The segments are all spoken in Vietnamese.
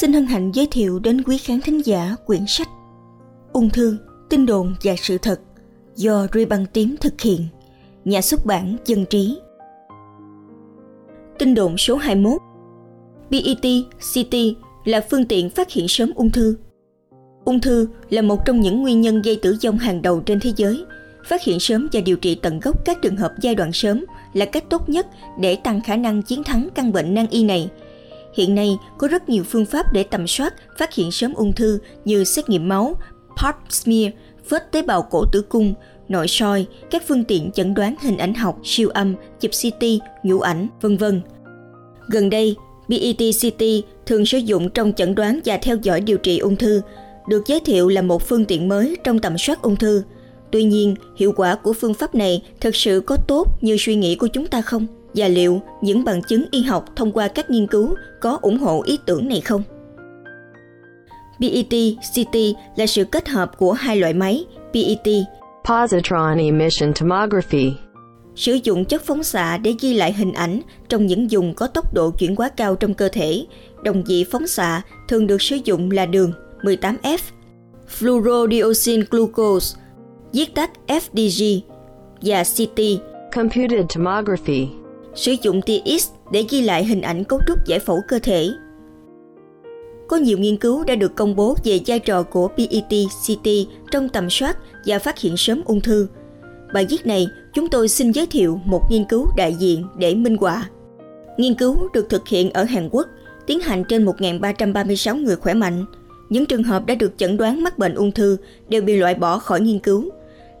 xin hân hạnh giới thiệu đến quý khán thính giả quyển sách Ung thư, tin đồn và sự thật do Ruy Băng Tím thực hiện, nhà xuất bản Dân Trí. Tin đồn số 21 PET, CT là phương tiện phát hiện sớm ung thư. Ung thư là một trong những nguyên nhân gây tử vong hàng đầu trên thế giới. Phát hiện sớm và điều trị tận gốc các trường hợp giai đoạn sớm là cách tốt nhất để tăng khả năng chiến thắng căn bệnh nan y này – Hiện nay có rất nhiều phương pháp để tầm soát, phát hiện sớm ung thư như xét nghiệm máu, pap smear, vết tế bào cổ tử cung, nội soi, các phương tiện chẩn đoán hình ảnh học, siêu âm, chụp CT, nhũ ảnh, vân vân. Gần đây, PET-CT thường sử dụng trong chẩn đoán và theo dõi điều trị ung thư, được giới thiệu là một phương tiện mới trong tầm soát ung thư. Tuy nhiên, hiệu quả của phương pháp này thực sự có tốt như suy nghĩ của chúng ta không? và liệu những bằng chứng y học thông qua các nghiên cứu có ủng hộ ý tưởng này không? PET CT là sự kết hợp của hai loại máy PET Positron Emission Tomography sử dụng chất phóng xạ để ghi lại hình ảnh trong những vùng có tốc độ chuyển hóa cao trong cơ thể. Đồng vị phóng xạ thường được sử dụng là đường 18F, fluorodioxin glucose, viết tắt FDG và CT Computed Tomography sử dụng tia X để ghi lại hình ảnh cấu trúc giải phẫu cơ thể. Có nhiều nghiên cứu đã được công bố về vai trò của PET-CT trong tầm soát và phát hiện sớm ung thư. Bài viết này, chúng tôi xin giới thiệu một nghiên cứu đại diện để minh họa. Nghiên cứu được thực hiện ở Hàn Quốc, tiến hành trên 1.336 người khỏe mạnh. Những trường hợp đã được chẩn đoán mắc bệnh ung thư đều bị loại bỏ khỏi nghiên cứu.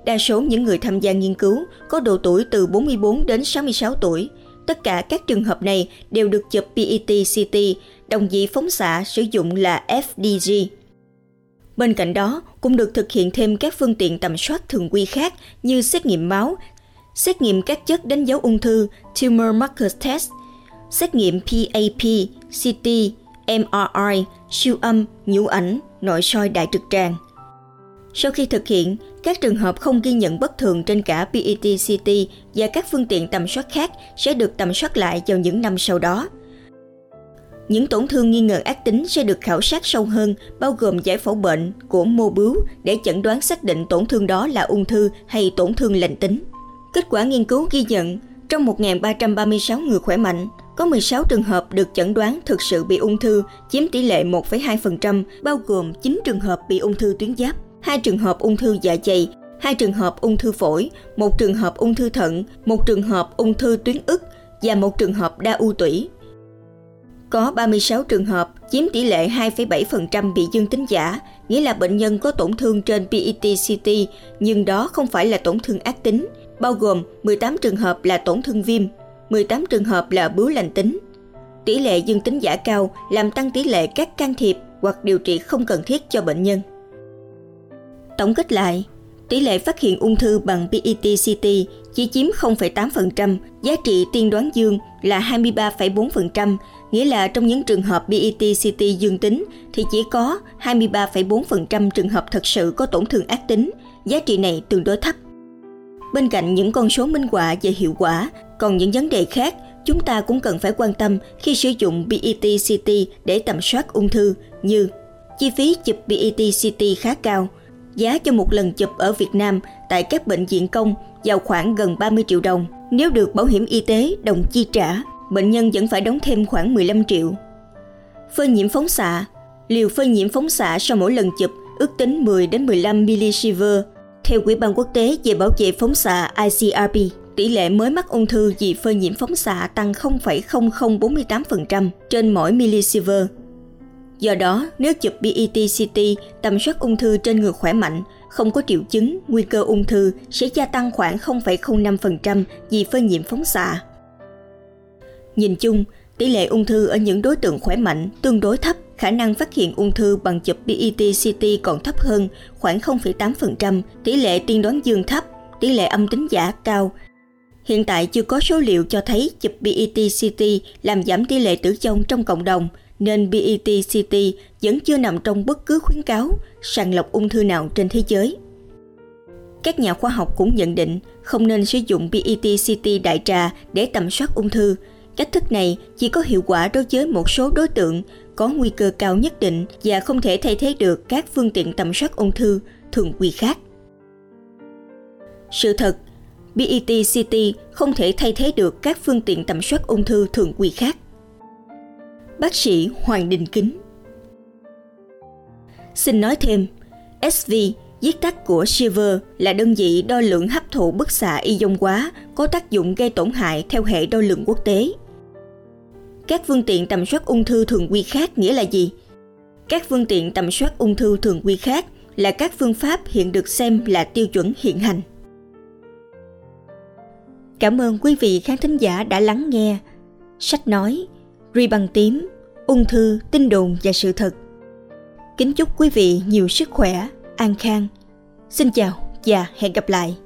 Đa số những người tham gia nghiên cứu có độ tuổi từ 44 đến 66 tuổi, Tất cả các trường hợp này đều được chụp PET-CT, đồng vị phóng xạ sử dụng là FDG. Bên cạnh đó, cũng được thực hiện thêm các phương tiện tầm soát thường quy khác như xét nghiệm máu, xét nghiệm các chất đánh dấu ung thư Tumor Marker Test, xét nghiệm PAP, CT, MRI, siêu âm, nhũ ảnh, nội soi đại trực tràng. Sau khi thực hiện, các trường hợp không ghi nhận bất thường trên cả PET-CT và các phương tiện tầm soát khác sẽ được tầm soát lại vào những năm sau đó. Những tổn thương nghi ngờ ác tính sẽ được khảo sát sâu hơn, bao gồm giải phẫu bệnh của mô bướu để chẩn đoán xác định tổn thương đó là ung thư hay tổn thương lành tính. Kết quả nghiên cứu ghi nhận, trong 1.336 người khỏe mạnh, có 16 trường hợp được chẩn đoán thực sự bị ung thư, chiếm tỷ lệ 1,2%, bao gồm 9 trường hợp bị ung thư tuyến giáp 2 trường hợp ung thư dạ dày, 2 trường hợp ung thư phổi, 1 trường hợp ung thư thận, 1 trường hợp ung thư tuyến ức và 1 trường hợp đa u tủy. Có 36 trường hợp, chiếm tỷ lệ 2,7% bị dương tính giả, nghĩa là bệnh nhân có tổn thương trên PET-CT nhưng đó không phải là tổn thương ác tính, bao gồm 18 trường hợp là tổn thương viêm, 18 trường hợp là bướu lành tính. Tỷ lệ dương tính giả cao làm tăng tỷ lệ các can thiệp hoặc điều trị không cần thiết cho bệnh nhân. Tổng kết lại, tỷ lệ phát hiện ung thư bằng PET-CT chỉ chiếm 0,8%, giá trị tiên đoán dương là 23,4%, nghĩa là trong những trường hợp PET-CT dương tính thì chỉ có 23,4% trường hợp thật sự có tổn thương ác tính, giá trị này tương đối thấp. Bên cạnh những con số minh họa về hiệu quả, còn những vấn đề khác chúng ta cũng cần phải quan tâm khi sử dụng PET-CT để tầm soát ung thư như chi phí chụp PET-CT khá cao – Giá cho một lần chụp ở Việt Nam tại các bệnh viện công vào khoảng gần 30 triệu đồng. Nếu được bảo hiểm y tế đồng chi trả, bệnh nhân vẫn phải đóng thêm khoảng 15 triệu. Phơi nhiễm phóng xạ Liều phơi nhiễm phóng xạ sau mỗi lần chụp ước tính 10 đến 15 mSv Theo Quỹ ban quốc tế về bảo vệ phóng xạ ICRP, tỷ lệ mới mắc ung thư vì phơi nhiễm phóng xạ tăng 0,0048% trên mỗi millisiever. Do đó, nếu chụp PET-CT tầm soát ung thư trên người khỏe mạnh, không có triệu chứng, nguy cơ ung thư sẽ gia tăng khoảng 0,05% vì phơi nhiễm phóng xạ. Nhìn chung, tỷ lệ ung thư ở những đối tượng khỏe mạnh tương đối thấp, khả năng phát hiện ung thư bằng chụp PET-CT còn thấp hơn khoảng 0,8%, tỷ lệ tiên đoán dương thấp, tỷ lệ âm tính giả cao. Hiện tại chưa có số liệu cho thấy chụp PET-CT làm giảm tỷ lệ tử vong trong cộng đồng – nên BET-CT vẫn chưa nằm trong bất cứ khuyến cáo sàng lọc ung thư nào trên thế giới. Các nhà khoa học cũng nhận định không nên sử dụng PET-CT đại trà để tầm soát ung thư. Cách thức này chỉ có hiệu quả đối với một số đối tượng có nguy cơ cao nhất định và không thể thay thế được các phương tiện tầm soát ung thư thường quy khác. Sự thật, BET CT không thể thay thế được các phương tiện tầm soát ung thư thường quy khác. Bác sĩ Hoàng Đình Kính Xin nói thêm, SV viết tắt của Shiver là đơn vị đo lượng hấp thụ bức xạ ion hóa có tác dụng gây tổn hại theo hệ đo lượng quốc tế. Các phương tiện tầm soát ung thư thường quy khác nghĩa là gì? Các phương tiện tầm soát ung thư thường quy khác là các phương pháp hiện được xem là tiêu chuẩn hiện hành. Cảm ơn quý vị khán thính giả đã lắng nghe. Sách nói, ri bằng tím, ung thư, tin đồn và sự thật. Kính chúc quý vị nhiều sức khỏe, an khang. Xin chào và hẹn gặp lại.